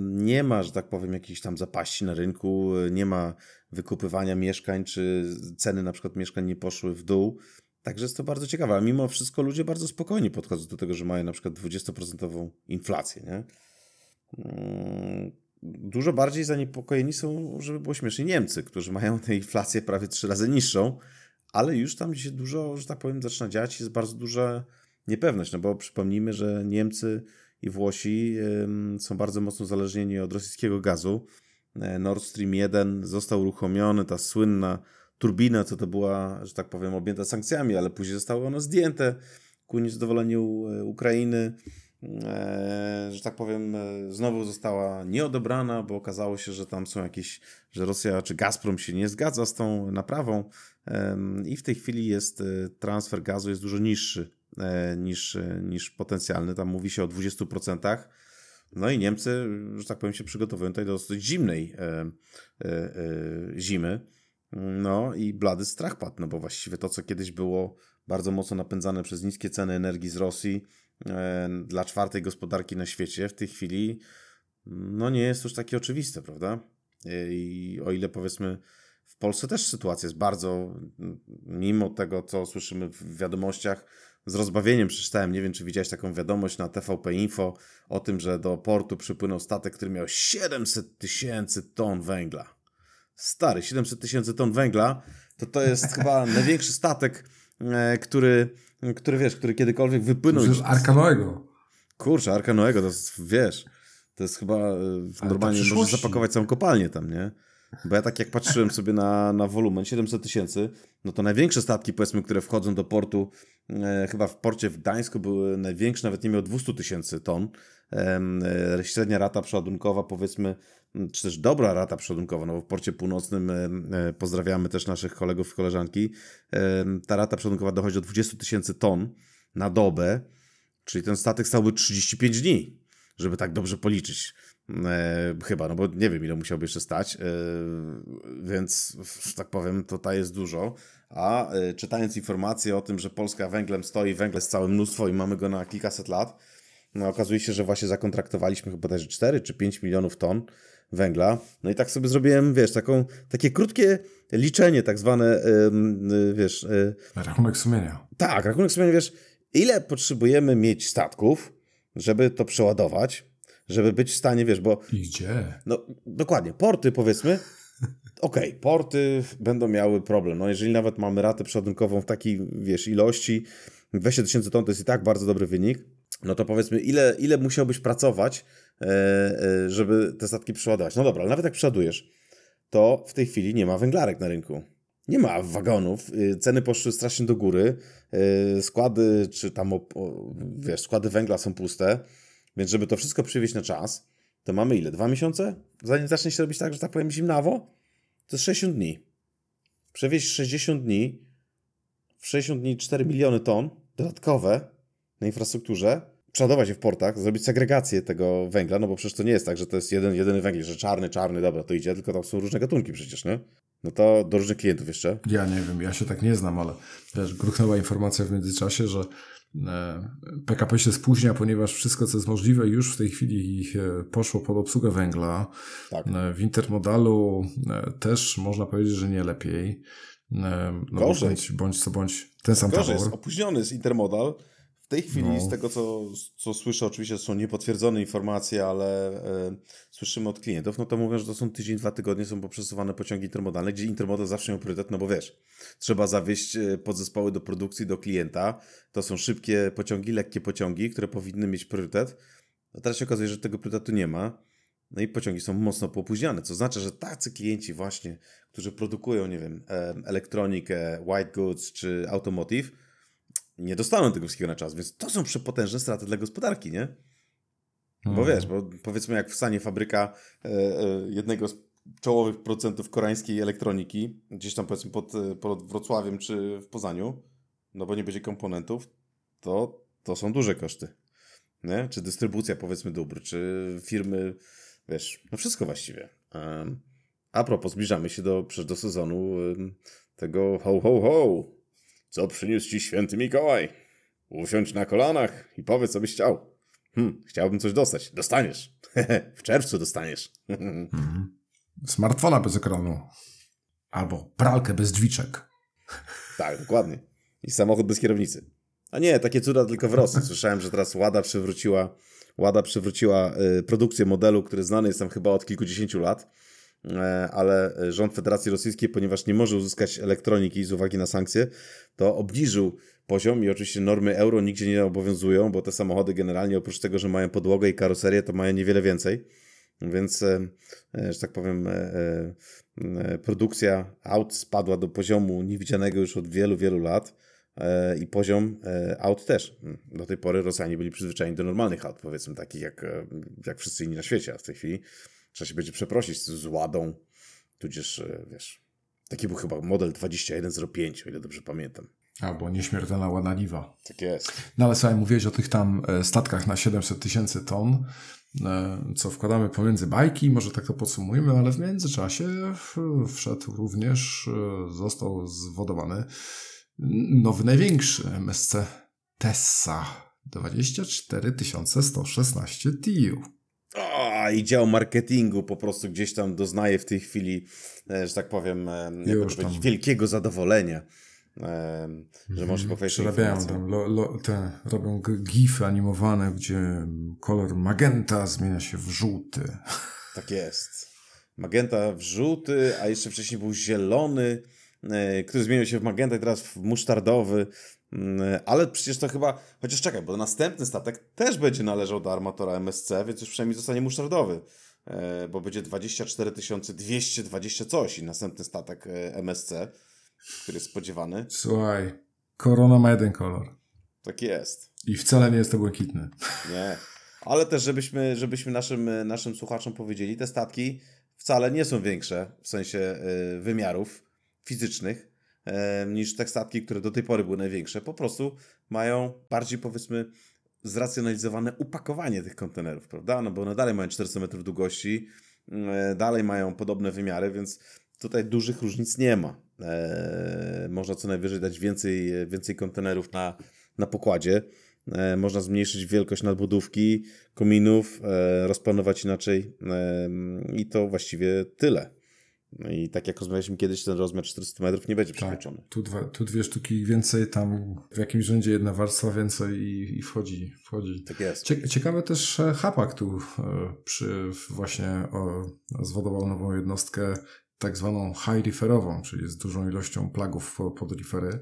nie ma, że tak powiem, jakichś tam zapaści na rynku, nie ma wykupywania mieszkań, czy ceny na przykład mieszkań nie poszły w dół. Także jest to bardzo ciekawe, a mimo wszystko ludzie bardzo spokojnie podchodzą do tego, że mają na przykład 20% inflację, nie? Mm, dużo bardziej zaniepokojeni są, żeby było śmiesznie, Niemcy, którzy mają tę inflację prawie trzy razy niższą, ale już tam się dużo, że tak powiem, zaczyna dziać jest bardzo duża niepewność, no bo przypomnijmy, że Niemcy i Włosi są bardzo mocno zależnieni od rosyjskiego gazu. E, Nord Stream 1 został uruchomiony, ta słynna turbina, co to była, że tak powiem, objęta sankcjami, ale później zostało ono zdjęte ku niezadowoleniu e, Ukrainy. E, że tak powiem, e, znowu została nieodebrana, bo okazało się, że tam są jakieś, że Rosja czy Gazprom się nie zgadza z tą naprawą i w tej chwili jest transfer gazu jest dużo niższy niż, niż potencjalny. Tam mówi się o 20%. No i Niemcy, że tak powiem, się przygotowują tutaj do dosyć zimnej zimy. No i blady strach padł, no bo właściwie to, co kiedyś było bardzo mocno napędzane przez niskie ceny energii z Rosji e, dla czwartej gospodarki na świecie, w tej chwili no nie jest już takie oczywiste, prawda? E, I o ile powiedzmy w Polsce też sytuacja jest bardzo, mimo tego, co słyszymy w wiadomościach, z rozbawieniem przeczytałem, nie wiem, czy widziałeś taką wiadomość na TVP Info o tym, że do portu przypłynął statek, który miał 700 tysięcy ton węgla. Stary, 700 tysięcy ton węgla, to to jest chyba (laughs) największy statek, e, który, który, wiesz, który kiedykolwiek wypłynął. Przecież Arka Noego. Kurczę, Arka Noego, to jest, wiesz, to jest chyba, e, normalnie możesz zapakować całą kopalnię tam, nie? Bo ja tak jak patrzyłem sobie na, na wolumen 700 tysięcy, no to największe statki, powiedzmy, które wchodzą do portu, e, chyba w porcie w Gdańsku były największe, nawet nie miał 200 tysięcy ton. E, średnia rata przeładunkowa, powiedzmy, czy też dobra rata przeładunkowa, no bo w porcie północnym e, e pozdrawiamy też naszych kolegów i koleżanki, e, ta rata przeładunkowa dochodzi do 20 tysięcy ton na dobę, czyli ten statek stałby 35 dni, żeby tak dobrze policzyć. Chyba, no bo nie wiem, ile musiałby jeszcze stać, więc, że tak powiem, to ta jest dużo. A czytając informacje o tym, że Polska węglem stoi, węgle jest całe mnóstwo i mamy go na kilkaset lat, no okazuje się, że właśnie zakontraktowaliśmy chyba też 4 czy 5 milionów ton węgla. No i tak sobie zrobiłem, wiesz, taką, takie krótkie liczenie, tak zwane, yy, wiesz... Yy, rachunek sumienia. Tak, rachunek sumienia, wiesz, ile potrzebujemy mieć statków, żeby to przeładować, żeby być w stanie, wiesz, bo... I gdzie? No, dokładnie, porty powiedzmy, okej, okay, porty będą miały problem, no jeżeli nawet mamy ratę przeładunkową w takiej, wiesz, ilości, 20 tysięcy ton to jest i tak bardzo dobry wynik, no to powiedzmy, ile, ile musiałbyś pracować, e, e, żeby te statki przeładować? No dobra, ale nawet jak przeładujesz, to w tej chwili nie ma węglarek na rynku. Nie ma wagonów, y, ceny poszły strasznie do góry, y, składy czy tam, wiesz, składy węgla są puste, więc żeby to wszystko przywieźć na czas, to mamy ile? Dwa miesiące? Zanim zacznie się robić tak, że tak powiem zimnawo? To jest 60 dni. Przewieźć 60 dni, w 60 dni 4 miliony ton dodatkowe na infrastrukturze, przeładować je w portach, zrobić segregację tego węgla, no bo przecież to nie jest tak, że to jest jeden, jedyny węgiel, że czarny, czarny, dobra, to idzie, tylko tam są różne gatunki przecież, nie? No to do różnych klientów jeszcze. Ja nie wiem, ja się tak nie znam, ale też gruchnęła informacja w międzyczasie, że e, PKP się spóźnia, ponieważ wszystko, co jest możliwe, już w tej chwili e, poszło pod obsługę węgla. Tak. E, w intermodalu też można powiedzieć, że nie lepiej. No Gorzej. Bądź, bądź co bądź ten sam Gorzej, jest opóźniony jest intermodal. W tej chwili, no. z tego co, co słyszę, oczywiście są niepotwierdzone informacje, ale e, słyszymy od klientów, no to mówią, że to są tydzień, dwa tygodnie są poprzesuwane pociągi intermodalne, gdzie intermodal zawsze miał priorytet, no bo wiesz, trzeba zawieźć e, podzespoły do produkcji, do klienta. To są szybkie pociągi, lekkie pociągi, które powinny mieć priorytet. A teraz się okazuje, że tego priorytetu nie ma. No i pociągi są mocno popóźniane, co znaczy, że tacy klienci właśnie, którzy produkują, nie wiem, e, elektronikę, white goods czy automotive, nie dostaną tego wszystkiego na czas, więc to są przepotężne straty dla gospodarki, nie? Bo hmm. wiesz, bo powiedzmy jak wstanie fabryka e, e, jednego z czołowych producentów koreańskiej elektroniki, gdzieś tam powiedzmy pod, e, pod Wrocławiem czy w Poznaniu, no bo nie będzie komponentów, to, to są duże koszty. Nie? Czy dystrybucja powiedzmy dóbr, czy firmy, wiesz, no wszystko właściwie. Um, a propos, zbliżamy się do, do sezonu um, tego ho, ho, ho, co przyniósł ci święty Mikołaj? Usiądź na kolanach i powiedz, co byś chciał. Hm, chciałbym coś dostać. Dostaniesz. (laughs) w czerwcu dostaniesz. mhm. Smartfona bez ekranu. Albo pralkę bez drzwiczek. (laughs) tak, dokładnie. I samochód bez kierownicy. A nie, takie cuda tylko w Rosji. Słyszałem, że teraz Łada przywróciła, Łada przywróciła y, produkcję modelu, który znany jest tam chyba od kilkudziesięciu lat ale rząd Federacji Rosyjskiej, ponieważ nie może uzyskać elektroniki z uwagi na sankcje, to obniżył poziom i oczywiście normy euro nigdzie nie obowiązują, bo te samochody generalnie oprócz tego, że mają podłogę i karoserię, to mają niewiele więcej. Więc, e, e, że tak powiem, produkcja aut spadła do poziomu niewidzianego już od wielu, wielu lat i poziom aut też. Do tej pory Rosjanie byli przyzwyczajeni do normalnych aut, powiedzmy takich jak, jak wszyscy inni na świecie, a w tej chwili Trzeba się będzie przeprosić z ładą, tudzież, e, wiesz, taki był chyba model 2105, o ile dobrze pamiętam. Albo nieśmiertelna łanaliwa. Tak jest. No ale słuchaj, mówiłeś o tych tam e, statkach na 700 tysięcy ton, e, co wkładamy pomiędzy bajki, może tak to podsumujmy, ale w międzyczasie wszedł również, został zwodowany nowy największy MSC Tessa 24 116 TIU. O, i dział marketingu po prostu gdzieś tam doznaje w tej chwili, że tak powiem, Już tam. wielkiego zadowolenia że może pochwalić Przerabiają tam, lo, lo, te, robią gify animowane, gdzie kolor magenta zmienia się w żółty. (laughs) Tak jest. Magenta w żółty, a jeszcze wcześniej był zielony, e, który zmienił się w magenta i teraz w musztardowy. Mm, ale przecież to chyba, chociaż czekaj, bo następny statek też będzie należał do armatora MSC, więc już przynajmniej zostanie musztardowy, e, bo będzie 24 220 coś i następny statek e, MSC który jest spodziewany. Słuchaj, korona ma jeden kolor. Tak jest. I wcale nie jest to błękitny. Nie. Ale też, żebyśmy, żebyśmy naszym, naszym słuchaczom powiedzieli, te statki wcale nie są większe w sensie y, wymiarów fizycznych niż te statki, które do tej pory były największe. Po prostu mają bardziej, powiedzmy, zracjonalizowane upakowanie tych kontenerów, prawda? No bo one dalej mają 400 metrów długości, dalej mają podobne wymiary, więc tutaj dużych różnic nie ma. E, można co najwyżej dać więcej, więcej kontenerów na, na pokładzie. E, można zmniejszyć wielkość nadbudówki, kominów, e, rozplanować inaczej i to właściwie tyle. No i tak jak rozmawialiśmy kiedyś, ten rozmiar 400 metrów nie będzie tak, przekroczony. Tu, dwa, tu dwie sztuki więcej, tam w jakimś rzędzie jedna warstwa więcej i, i wchodzi, wchodzi. Tak jest. ciekawe też Hapak tu e, przy właśnie o, zwodował nową jednostkę tak zwaną high referową, czyli z dużą ilością plagów pod refery.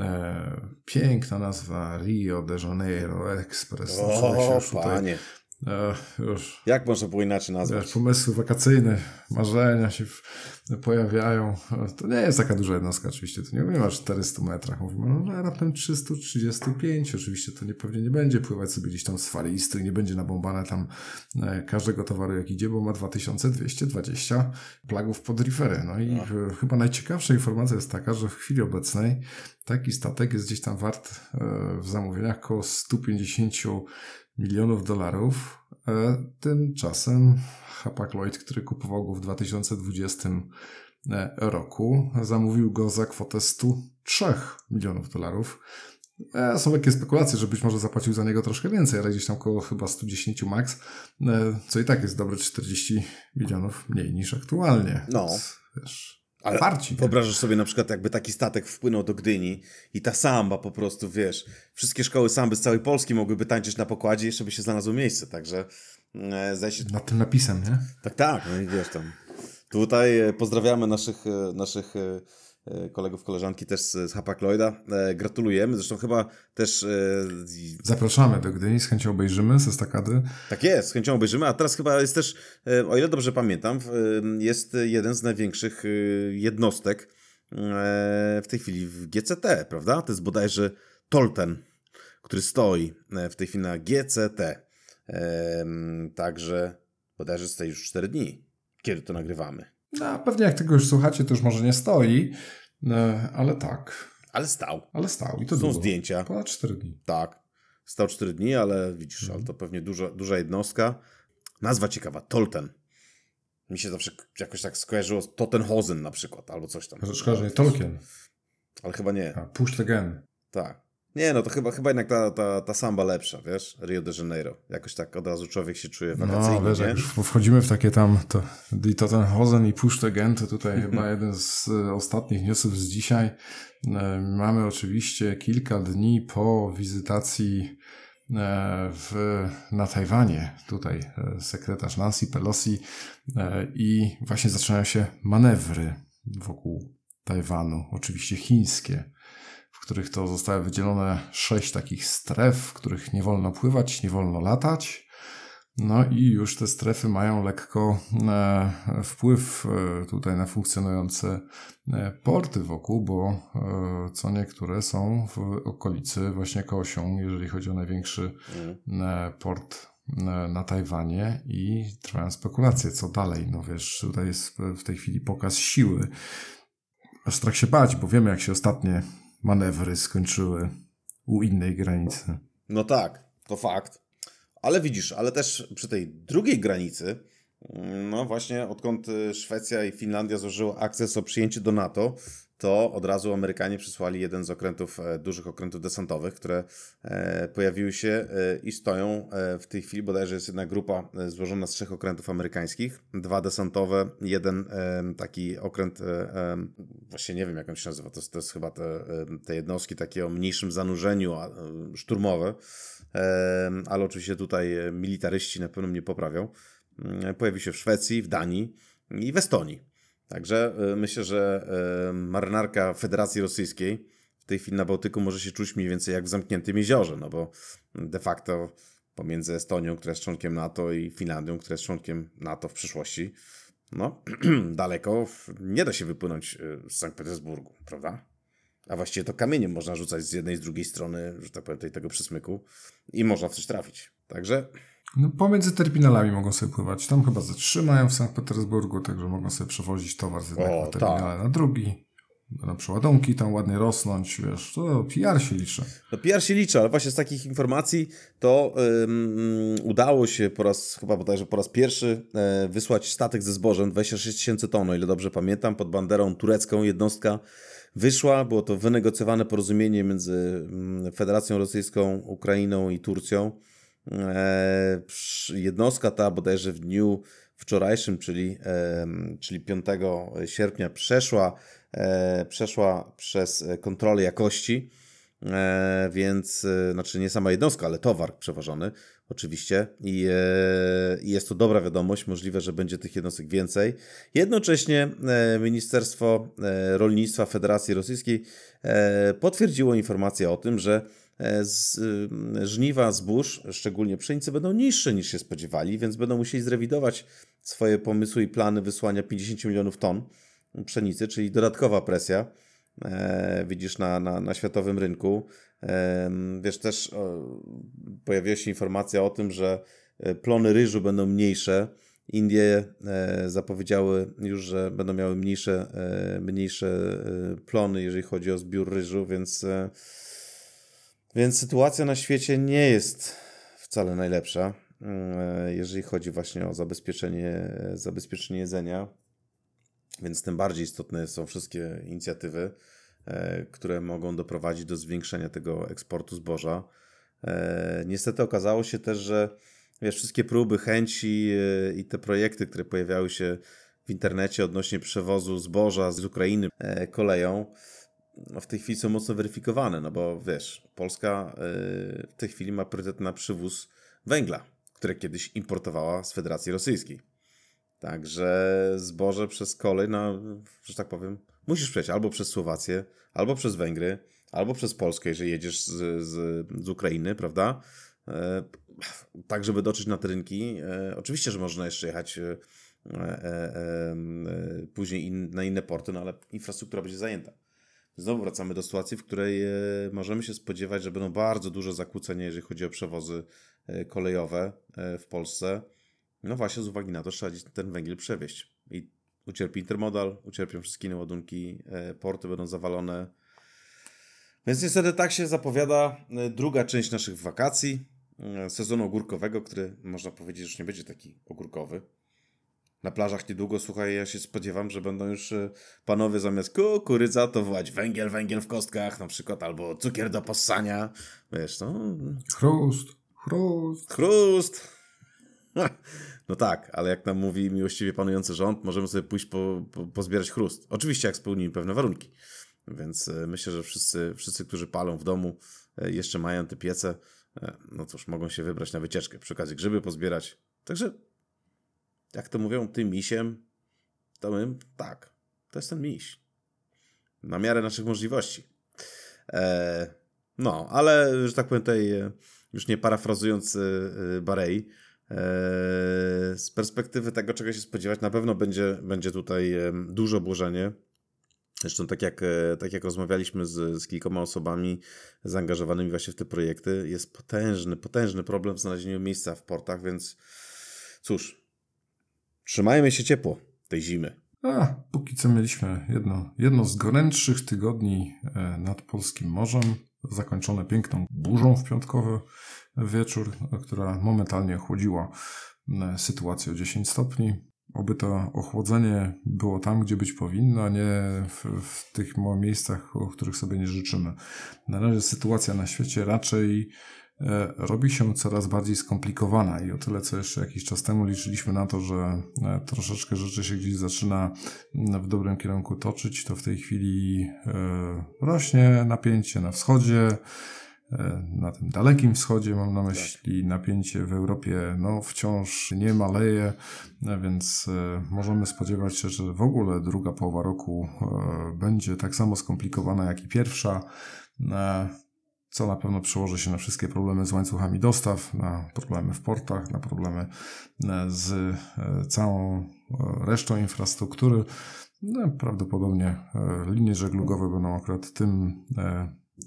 E, piękna nazwa Rio de Janeiro Express. O, panie. E, już, Jak można było inaczej nazwać? Wiesz, pomysły wakacyjne, marzenia się pojawiają. To nie jest taka duża jednostka oczywiście, to nie mówimy o 400 metrach, mówimy no, raptem 335. Oczywiście to nie, pewnie nie będzie pływać sobie gdzieś tam z falisty i nie będzie nabombane tam e, każdego towaru jak idzie, bo ma 2220 plagów pod rifery. No i no. chyba najciekawsza informacja jest taka, że w chwili obecnej taki statek jest gdzieś tam wart e, w zamówieniach około 150 milionów dolarów. E, tymczasem Hapag-Lloyd, który kupował go w 2020 e, roku, zamówił go za kwotę 103 milionów dolarów. E, są takie spekulacje, że być może zapłacił za niego troszkę więcej, ale gdzieś tam około chyba 110 max, co i tak jest dobre 40 milionów mniej niż aktualnie. No. Wiesz, ale Farci, wyobrażasz sobie na przykład, jakby taki statek wpłynął do Gdyni i ta samba po prostu, wiesz, wszystkie szkoły samby z całej Polski mogłyby tańczyć na pokładzie jeszcze by się znalazło miejsce, także e, zdaje się... Nad tym napisem, nie? Tak, tak, no i wiesz tam. Tutaj e, pozdrawiamy naszych, e, naszych E, kolegów, koleżanki też z Hapag Lloyda. E, gratulujemy. Zresztą chyba też... E, Zapraszamy do Gdyni, z chęcią obejrzymy z estakady. Tak jest, z chęcią obejrzymy. A teraz chyba jest też, o ile dobrze pamiętam, jest jeden z największych jednostek w tej chwili w GCT, prawda? To jest bodajże Tolten, który stoi w tej chwili na GCT. Także bodajże stoi już 4 dni, kiedy to nagrywamy. No, pewnie jak tego już słuchacie, to już może nie stoi, e, ale tak. Ale stał. Ale stał i to Są długo. zdjęcia. Ponad 4 dni. Tak. Stał 4 dni, ale widzisz, mhm. ale to pewnie duża, duża jednostka. Nazwa ciekawa, Tolten. Mi się zawsze jakoś tak skojarzyło z Tottenhosen na przykład, albo coś tam. Szkoda, że nie Tolkien. Ale chyba nie. A, Push the Gen. Tak. Nie, no to chyba, chyba jednak ta, ta, ta samba lepsza, wiesz? Rio de Janeiro. Jakoś tak od razu człowiek się czuje wakacyjnie, No, wiesz, nie? jak już wchodzimy w takie tam to, Die Tottenhausen i Again, to tutaj (laughs) chyba jeden z ostatnich newsów z dzisiaj. E, mamy oczywiście kilka dni po wizytacji e, w, na Tajwanie, tutaj e, sekretarz Nancy Pelosi i właśnie zaczynają się manewry wokół Tajwanu, oczywiście chińskie których to zostały wydzielone sześć takich stref, w których nie wolno pływać, nie wolno latać. No i już te strefy mają lekko e, wpływ e, tutaj na funkcjonujące e, porty wokół, bo co niektóre są w okolicy właśnie Kosią, jeżeli chodzi o największy port na Tajwanie i trwają spekulacje, co dalej. No wiesz, tutaj jest w tej chwili pokaz siły. Aż strach się bać, bo wiemy, jak się ostatnie manewry skończyły u innej granicy. No tak, to fakt. Ale widzisz, ale też przy tej drugiej granicy, no właśnie odkąd Szwecja i Finlandia złożyły akces o przyjęcie do NATO, to od razu Amerykanie przysłali jeden z okrętów, e, dużych okrętów desantowych, które e, pojawiły się e, i stoją w tej chwili, bodajże jest jedna grupa złożona z trzech okrętów amerykańskich, dwa desantowe, jeden taki okręt, właśnie nie wiem jak on się nazywa, to to jest chyba te, te jednostki takie o mniejszym zanurzeniu, szturmowe, ale oczywiście tutaj militaryści na pewno mnie poprawią. Pojawił się w Szwecji, w Danii i w Estonii. Także y, myślę, że y, marynarka Federacji Rosyjskiej w tej chwili na Bałtyku może się czuć mniej więcej jak w zamkniętym jeziorze, no bo de facto pomiędzy Estonią, która jest członkiem NATO i Finlandią, która jest członkiem NATO w przyszłości, no (clears throat) daleko nie da się wypłynąć y, z Sankt Petersburgu, prawda? A właściwie to kamieniem można rzucać z jednej i z drugiej strony, że tak powiem, tego przysmyku i można w coś trafić. Także no, pomiędzy terminalami mogą sobie pływać. Tam chyba zatrzymają w Sankt Petersburgu, także mogą sobie przewozić towar z jednego o, terminala tak. na drugi. Będą przeładunki tam ładnie rosnąć, wiesz, to PR się liczy. No PR się liczy, ale właśnie z takich informacji to um, udało się po raz, chyba bodajże po raz pierwszy e, wysłać statek ze zbożem, 26 tysięcy ton, o ile dobrze pamiętam, pod banderą turecką jednostka wyszła, było to wynegocjowane porozumienie między mm, Federacją Rosyjską, Ukrainą i Turcją jednostka ta bodajże w dniu wczorajszym, czyli, czyli 5 sierpnia przeszła, e, przeszła przez kontrolę jakości, e, więc znaczy nie sama jednostka, ale towar przewożony oczywiście i, jest to dobra wiadomość, możliwe, że będzie tych jednostek więcej. Jednocześnie Ministerstwo Rolnictwa Federacji Rosyjskiej potwierdziło informację o tym, że E, z, y, żniwa zbóż, szczególnie pszenicy, będą niższe niż się spodziewali, więc będą musieli zrewidować swoje pomysły i plany wysłania 50 milionów ton pszenicy, czyli dodatkowa presja. E, widzisz na, na, na światowym rynku. E, wiesz, też o, pojawiła się informacja o tym, że e, plony ryżu będą mniejsze. Indie e, zapowiedziały już, że będą miały mniejsze, e, mniejsze plony, jeżeli chodzi o zbiór ryżu, więc więc sytuacja na świecie nie jest wcale najlepsza, e, jeżeli chodzi właśnie o zabezpieczenie, zabezpieczenie jedzenia. Więc tym bardziej istotne są wszystkie inicjatywy, e, które mogą doprowadzić do zwiększenia tego eksportu zboża. E, niestety okazało się też, że wiesz, wszystkie próby, chęci i te projekty, które pojawiały się w internecie odnośnie przewozu zboża z Ukrainy koleją, w tej chwili są mocno weryfikowane, no bo wiesz, Polska yy, w tej chwili ma priorytet na przywóz węgla, które kiedyś importowała z Federacji Rosyjskiej. Także zboże przez kolej, no, że tak powiem, musisz przejść albo przez Słowację, albo przez Węgry, albo przez Polskę, jeżeli jedziesz z, z, z Ukrainy, prawda? E, tak, żeby dotrzeć na te rynki. E, oczywiście, że można jeszcze jechać e później in, na inne porty, no ale infrastruktura będzie zajęta. Znowu wracamy do sytuacji, w której e, możemy się spodziewać, że będą bardzo duże zakłócenia, jeżeli chodzi o przewozy e, kolejowe e, w Polsce. No właśnie z uwagi na to trzeba ten węgiel przewieźć. I ucierpi intermodal, ucierpią wszystkie inne ładunki, porty będą zawalone. Więc niestety tak się zapowiada druga część naszych wakacji, sezonu ogórkowego, który można powiedzieć już nie będzie taki ogórkowy na plażach niedługo, słuchaj, ja się spodziewam, że będą już e, panowie zamiast kukurydza to wołać węgiel, węgiel w kostkach na przykład, albo cukier do possania, wiesz, no... Chrust, chrust. Chrust! (laughs) No tak, ale jak nam mówi miłościwie panujący rząd, możemy sobie pójść po, po, pozbierać chrust. Oczywiście jak spełnimy pewne warunki. Więc e, myślę, że wszyscy, wszyscy, którzy palą w domu, e, jeszcze mają te piece, no cóż, mogą się wybrać na wycieczkę, przy okazji grzyby pozbierać. Także jak to mówią, tym misiem, to my, tak, to jest ten miś. Na miarę naszych możliwości. E, no, ale, że tak powiem tutaj, e, już nie parafrazując e, Barei, z perspektywy tego, czego się spodziewać, na pewno będzie, będzie tutaj duże obłożenie. Zresztą tak jak, tak jak rozmawialiśmy z, z kilkoma osobami zaangażowanymi właśnie w te projekty, jest potężny, potężny problem w znalezieniu miejsca w portach, więc cóż, Trzymajmy się ciepło tej zimy. A, póki co mieliśmy jedno, jedno z gorętszych tygodni e, nad polskim morzem, zakończone piękną burzą w piątkowy wieczór, która momentalnie chłodziła e, sytuację o 10 stopni. Oby to ochłodzenie było tam, gdzie być powinno, a nie w, w tych miejscach, o których sobie nie życzymy. Na razie sytuacja na świecie raczej robi się coraz bardziej skomplikowana i o tyle, co jeszcze jakiś czas temu liczyliśmy na to, że e, troszeczkę rzeczy się gdzieś zaczyna w dobrym kierunku toczyć, to w tej chwili e, rośnie napięcie na wschodzie, na tym dalekim wschodzie mam na myśli napięcie w Europie no wciąż nie maleje, więc możemy spodziewać się, że w ogóle druga połowa roku będzie tak samo skomplikowana jak i pierwsza co na pewno przełoży się na wszystkie problemy z łańcuchami dostaw, na problemy w portach, na problemy e, z e, całą e, resztą infrastruktury. No, prawdopodobnie linie żeglugowe będą akurat tym,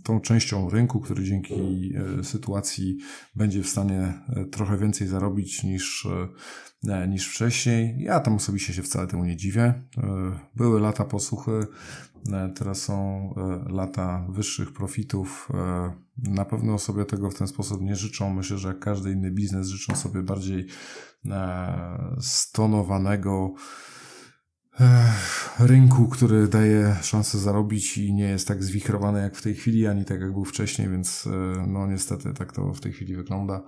tą częścią rynku, który dzięki sytuacji będzie w stanie trochę więcej zarobić niż, niż wcześniej. Ja tam osobiście się wcale temu nie dziwię. Były lata posłuchy, E, teraz są e, lata wyższych profitów. E, na pewno sobie tego w ten sposób nie życzą. Myślę, że jak każdy inny biznes życzą sobie bardziej stonowanego rynku, który daje szansę zarobić i nie jest tak zwichrowany jak w tej chwili, ani tak jak był wcześniej, więc no niestety tak to w tej chwili wygląda.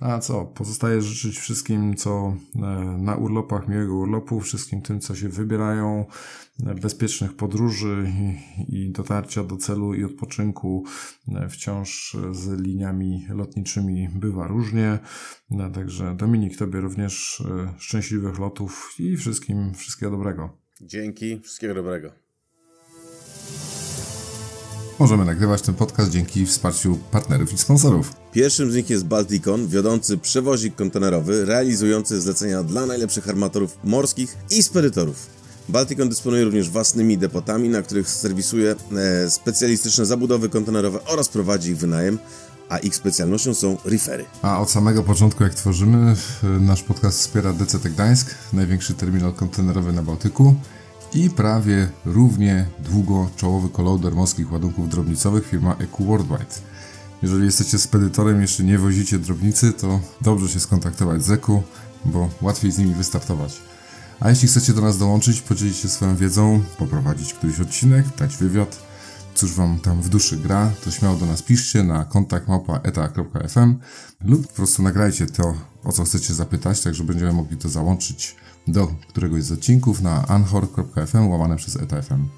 A co? Pozostaje życzyć wszystkim, co e, na urlopach, miłego urlopu, wszystkim tym, co się wybierają, e, bezpiecznych podróży i, dotarcia do celu i odpoczynku. E, wciąż z liniami lotniczymi bywa różnie. Także Dominik, Tobie również szczęśliwych lotów i wszystkim wszystkiego dobrego. Dzięki, wszystkiego dobrego. Możemy nagrywać ten podcast dzięki wsparciu partnerów i sponsorów. Pierwszym z nich jest Balticon, wiodący przewozik kontenerowy, realizujący zlecenia dla najlepszych armatorów morskich i spedytorów. Balticon dysponuje również własnymi depotami, na których serwisuje e, specjalistyczne zabudowy kontenerowe oraz prowadzi ich wynajem, a ich specjalnością są refery. A od samego początku, jak tworzymy, nasz podcast wspiera DCT Gdańsk, największy terminal kontenerowy na Bałtyku i prawie równie długo czołowy kolauder morskich ładunków drobnicowych firma EQ Worldwide. Jeżeli jesteście spedytorem jeszcze nie wozicie drobnicy, to dobrze się skontaktować z EQ, bo łatwiej z nimi wystartować. A jeśli chcecie do nas dołączyć, podzielić się swoją wiedzą, poprowadzić któryś odcinek, dać wywiad, cóż wam tam w duszy gra, to śmiało do nas piszcie na kontakt lub po prostu nagrajcie to, o co chcecie zapytać, tak że będziemy mogli to załączyć do któregoś z odcinków na anchor.fm łamane przez etafm.